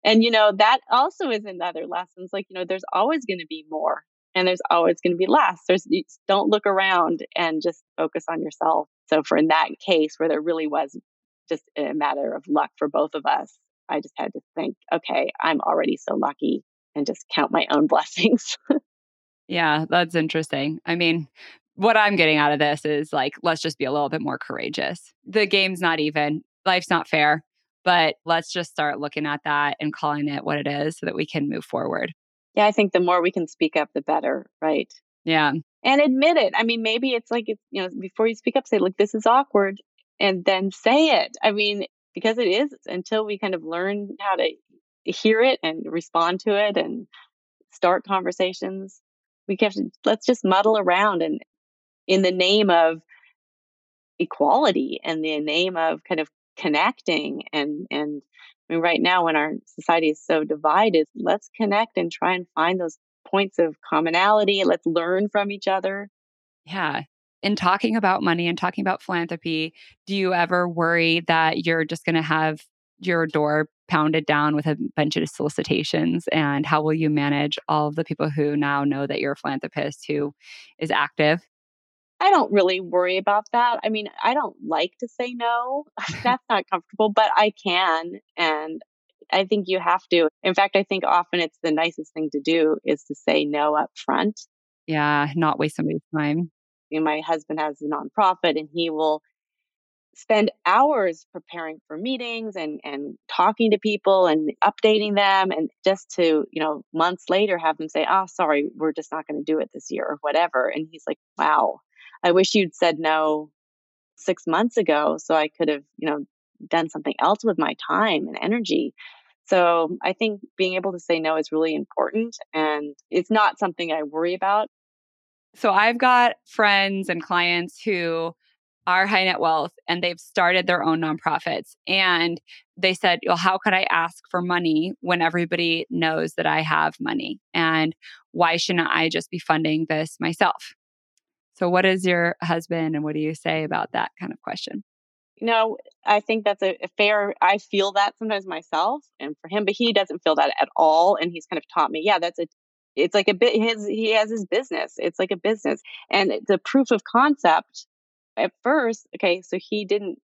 And, you know, that also is another lesson. It's like, you know, there's always going to be more and there's always going to be less. There's, don't look around and just focus on yourself. So for in that case where there really was just a matter of luck for both of us, I just had to think, okay, I'm already so lucky and just count my own [laughs] blessings. Yeah, that's interesting. I mean, what I'm getting out of this is like, let's just be a little bit more courageous. The game's not even, life's not fair, but let's just start looking at that and calling it what it is so that we can move forward. Yeah, I think the more we can speak up, the better, right? Yeah. And admit it. I mean, maybe it's like, it's, you know, before you speak up, say, like, this is awkward, and then say it. I mean, because it is until we kind of learn how to hear it and respond to it and start conversations we have to let's just muddle around and in the name of equality and the name of kind of connecting and and I mean, right now when our society is so divided, let's connect and try and find those points of commonality. Let's learn from each other. Yeah. In talking about money and talking about philanthropy, do you ever worry that you're just going to have your door pounded down with a bunch of solicitations and how will you manage all of the people who now know that you're a philanthropist who is active I don't really worry about that. I mean, I don't like to say no. [laughs] [laughs] That's not comfortable, but I can. And I think you have to. In fact, I think often it's the nicest thing to do is to say no up front. Yeah, not waste somebody's time. You know, my husband has a nonprofit and he will spend hours preparing for meetings and and talking to people and updating them and just to you know months later have them say oh sorry we're just not going to do it this year or whatever and he's like wow. I wish you'd said no 6 months ago so i could have you know done something else with my time and energy. So i think being able to say no is really important and it's not something i worry about. So i've got friends and clients who are high net wealth and they've started their own nonprofits. And they said, well, how could I ask for money when everybody knows that I have money? And why shouldn't I just be funding this myself? So, what is your husband and what do you say about that kind of question? You know, I think that's a, a, fair, I feel that sometimes myself and for him, but he doesn't feel that at all. And he's kind of taught me, yeah, that's a, it's like a bit his, he has his business. It's like a business. And the proof of concept at first, okay, so he didn't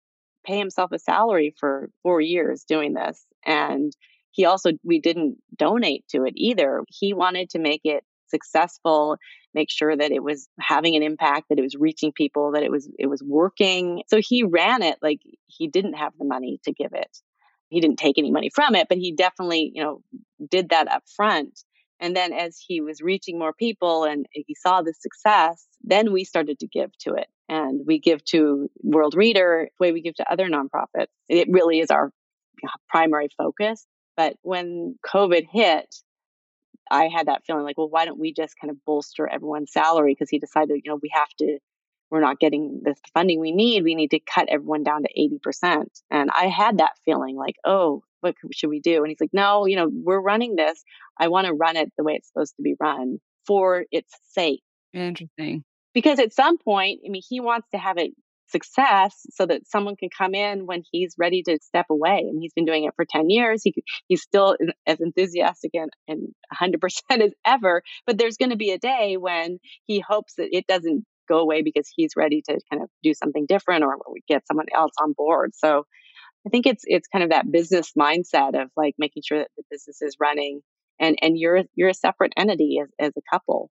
pay himself a salary for four years doing this. And he also, we didn't donate to it either. He wanted to make it successful make sure that it was having an impact that it was reaching people that it was it was working so he ran it like he didn't have the money to give it he didn't take any money from it but he definitely you know did that up front and then as he was reaching more people and he saw the success then we started to give to it. And we give to Worldreader the way we give to other nonprofits. It really is our primary focus. But when covid hit I had that feeling like, well, why don't we just kind of bolster everyone's salary? Because he decided, you know, we have to, we're not getting the funding we need. We need to cut everyone down to 80%. And I had that feeling like, oh, what should we do? And he's like, no, you know, we're running this. I want to run it the way it's supposed to be run for its sake. Interesting. Because at some point, I mean, he wants to have it success so that someone can come in when he's ready to step away. And he's been doing it for 10 years. He, he's still as enthusiastic and, and 100% [laughs] as ever. But there's going to be a day when he hopes that it doesn't go away because he's ready to kind of do something different or get someone else on board. So I think it's it's kind of that business mindset of like making sure that the business is running and and you're you're a separate entity as, as a couple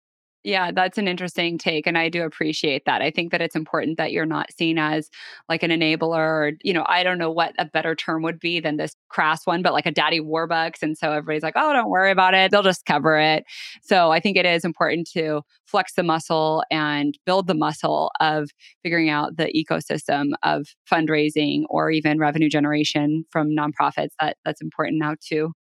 yeah, that's an interesting take. And I do appreciate that. I think that it's important that you're not seen as like an enabler or, you know, I don't know what a better term would be than this crass one, but like a daddy warbucks. And so everybody's like, oh, don't worry about it. They'll just cover it. So I think it is important to flex the muscle and build the muscle of figuring out the ecosystem of fundraising or even revenue generation from nonprofits. That that's important now too.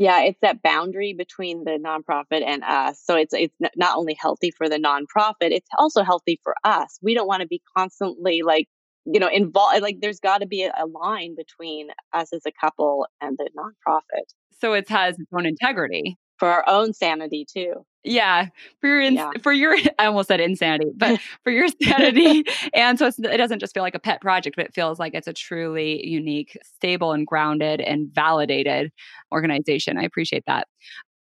Yeah, it's that boundary between the nonprofit and us. So it's it's not only healthy for the nonprofit, it's also healthy for us. We don't want to be constantly like, you know, involved like there's got to be a, a line between us as a couple and the nonprofit. So it has its own integrity for our own sanity too. Yeah, for your ins- yeah. for your I almost said insanity, but [laughs] for your sanity, and so it doesn't just feel like a pet project, but it feels like it's a truly unique, stable, and grounded and validated organization. I appreciate that.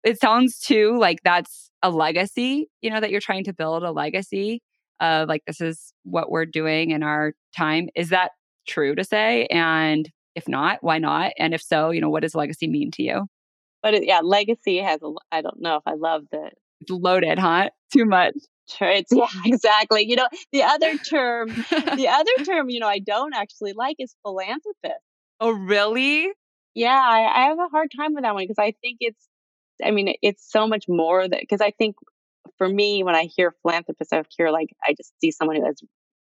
It sounds too like that's a legacy. You know that you're trying to build a legacy of like this is what we're doing in our time. Is that true to say? And if not, why not? And if so, you know what does legacy mean to you? But it, yeah, legacy has a. I don't know if I love the. It's loaded, huh? Too much. It's, yeah, [laughs] exactly. You know, the other term, [laughs] the other term, you know, I don't actually like is philanthropist. Oh, really? Yeah, I, I have a hard time with that one because I think it's. I mean, it's so much more that because I think for me, when I hear philanthropist, I hear like I just see someone who has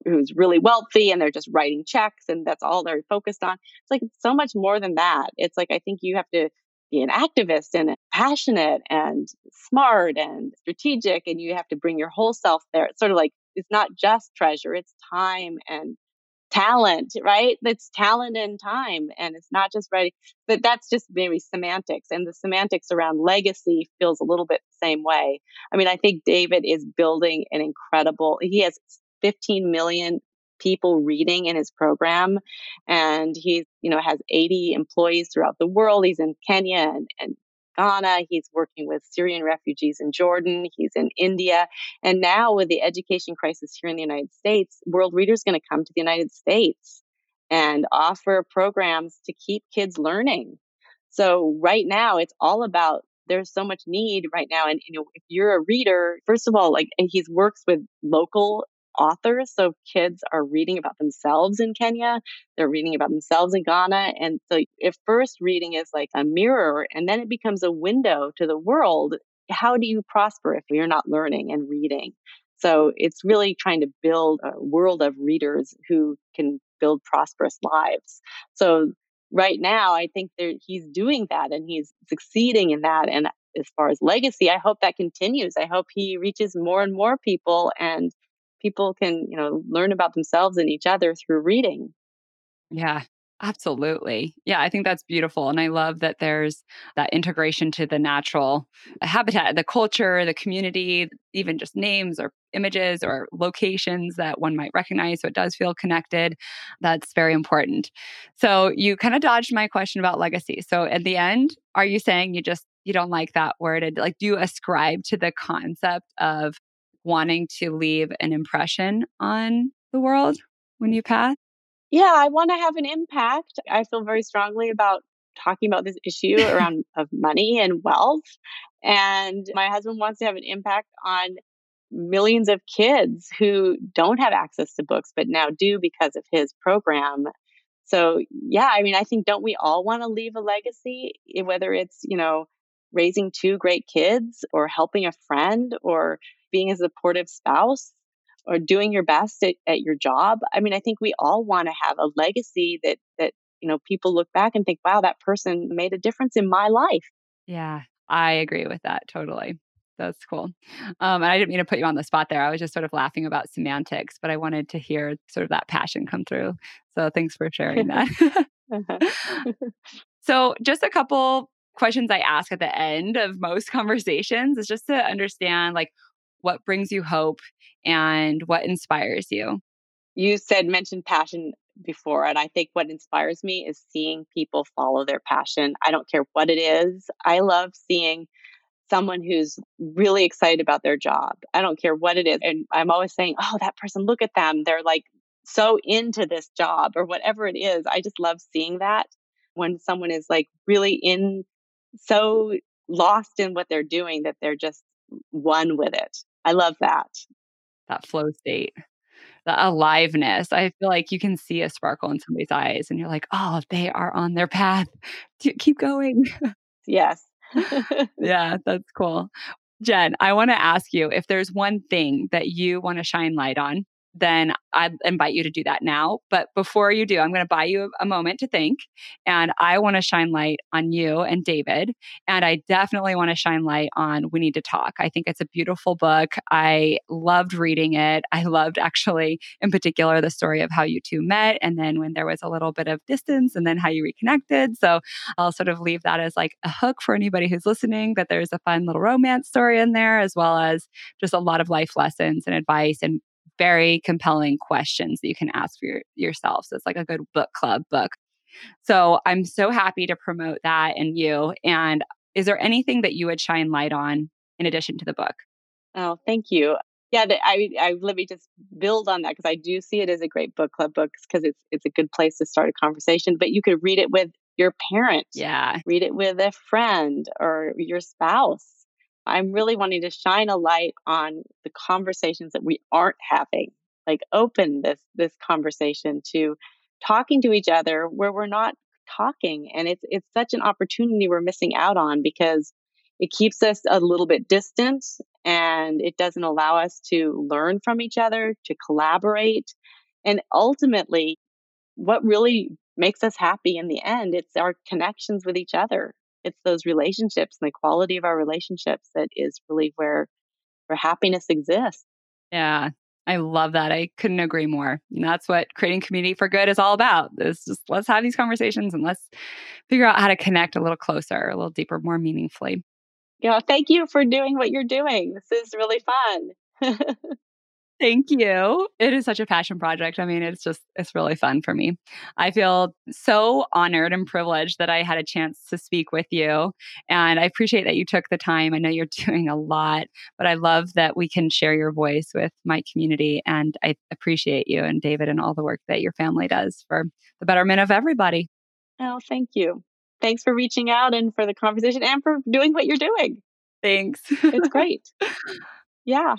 who's really wealthy and they're just writing checks and that's all they're focused on. It's like so much more than that. It's like I think you have to be an activist and passionate and smart and strategic and you have to bring your whole self there. It's sort of like it's not just treasure it's time and talent right? That's talent and time and it's not just ready but that's just maybe semantics and the semantics around legacy feels a little bit the same way. I mean i think david is building an incredible he has 15 million people reading in his program. And he, you know, has 80 employees throughout the world. He's in Kenya and, and Ghana. He's working with Syrian refugees in Jordan. He's in India. And now with the education crisis here in the United States, Worldreader is going to come to the United States and offer programs to keep kids learning. So right now it's all about there's so much need right now and you know if you're a reader first of all like he's works with local authors. So kids are reading about themselves in Kenya, they're reading about themselves in Ghana. And so if first reading is like a mirror and then it becomes a window to the world, how do you prosper if you're not learning and reading? So it's really trying to build a world of readers who can build prosperous lives. So right now, I think he's doing that and he's succeeding in that. And as far as legacy, I hope that continues. I hope he reaches more and more people and people can, you know, learn about themselves and each other through reading. Yeah. Absolutely. Yeah, I think that's beautiful. And I love that there's that integration to the natural habitat, the culture, the community, even just names or images or locations that one might recognize. So it does feel connected. That's very important. So you kind of dodged my question about legacy. So at the end, are you saying you just you don't like that worded? Like, do you ascribe to the concept of wanting to leave an impression on the world when you pass? Yeah, I want to have an impact. I feel very strongly about talking about this issue [laughs] around of money and wealth. And my husband wants to have an impact on millions of kids who don't have access to books, but now do because of his program. So, yeah, I mean, I think, don't we all want to leave a legacy, whether it's, you know, raising two great kids or helping a friend or being a supportive spouse or doing your best at, at your job. I mean, I think we all want to have a legacy that, that, you know, people look back and think, wow, that person made a difference in my life. Yeah, I agree with that totally. That's cool. Um, and I didn't mean to put you on the spot there. I was just sort of laughing about semantics, but I wanted to hear sort of that passion come through. So thanks for sharing that. [laughs] [laughs] So, just a couple questions I ask at the end of most [laughs] conversations is just to understand like what brings you hope and what inspires you. You said mentioned passion before and I think what inspires me is seeing people follow their passion. I don't care what it is. I love seeing someone who's really excited about their job. I don't care what it is. And I'm always saying, "Oh, that person, look at them. They're like so into this job or whatever it is." I just love seeing that when someone is like really in so lost in what they're doing that they're just one with it. I love that. That flow state, the aliveness. I feel like you can see a sparkle in somebody's eyes and you're like, oh, they are on their path. Keep going. [laughs] Yes. [laughs] yeah, that's cool. Jen, I want to ask you if there's one thing that you want to shine light on then I invite you to do that now. But before you do, I'm going to buy you a moment to think. And I want to shine light on you and David. And I definitely want to shine light on We Need to Talk. I think it's a beautiful book. I loved reading it. I loved actually, in particular, the story of how you two met and then when there was a little bit of distance and then how you reconnected. So I'll sort of leave that as like a hook for anybody who's listening that there's a fun little romance story in there, as well as just a lot of life lessons and advice and very compelling questions that you can ask for your, yourself. So it's like a good book club book. So I'm so happy to promote that and you. And is there anything that you would shine light on in addition to the book? Oh, thank you. Yeah, I, I let me just build on that because I do see it as a great book club book because it's it's a good place to start a conversation. But you could read it with your parents. Yeah, read it with a friend or your spouse. I'm really wanting to shine a light on the conversations that we aren't having. Like open this this conversation to talking to each other where we're not talking and it's it's such an opportunity we're missing out on because it keeps us a little bit distant and it doesn't allow us to learn from each other, to collaborate. And ultimately, what really makes us happy in the end, it's our connections with each other it's those relationships and the quality of our relationships that is really where where happiness exists. Yeah. I love that. I couldn't agree more. And that's what creating community for good is all about. Is just let's have these conversations and let's figure out how to connect a little closer, a little deeper, more meaningfully. Yeah, thank you for doing what you're doing. This is really fun. [laughs] Thank you. It is such a passion project. I mean, it's just, it's really fun for me. I feel so honored and privileged that I had a chance to speak with you. And I appreciate that you took the time. I know you're [laughs] doing a lot, but I love that we can share your voice with my community. And I appreciate you and David and all the work that your family does for the betterment of everybody. Oh, thank you. Thanks for reaching out and for the conversation and for doing what you're doing. Thanks. it's great. [laughs] Yeah.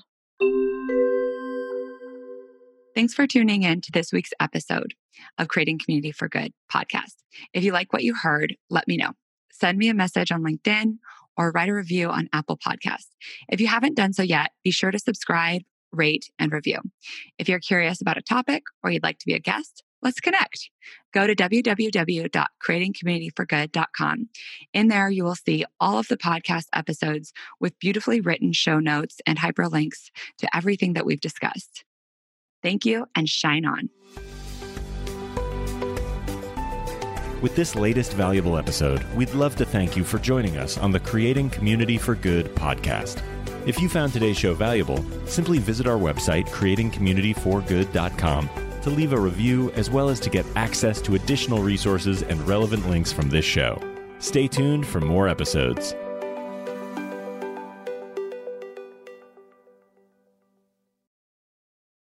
Thanks for tuning in to this week's episode of Creating Community for Good podcast. If you like what you heard, let me know. Send me a message on LinkedIn or write a review on Apple Podcasts. If you haven't done so yet, be sure to subscribe, rate, and review. If you're curious about a topic or you'd like to be a guest, let's connect. Go to www.creatingcommunityforgood.com. In there, you will see all of the podcast episodes with beautifully written show notes and hyperlinks to everything that we've discussed. Thank you and shine on. With this latest valuable episode, we'd love to thank you for joining us on the Creating Community for Good podcast. If you found today's show valuable, simply visit our website, creatingcommunityforgood.com, to leave a review as well as to get access to additional resources and relevant links from this show. Stay tuned for more episodes.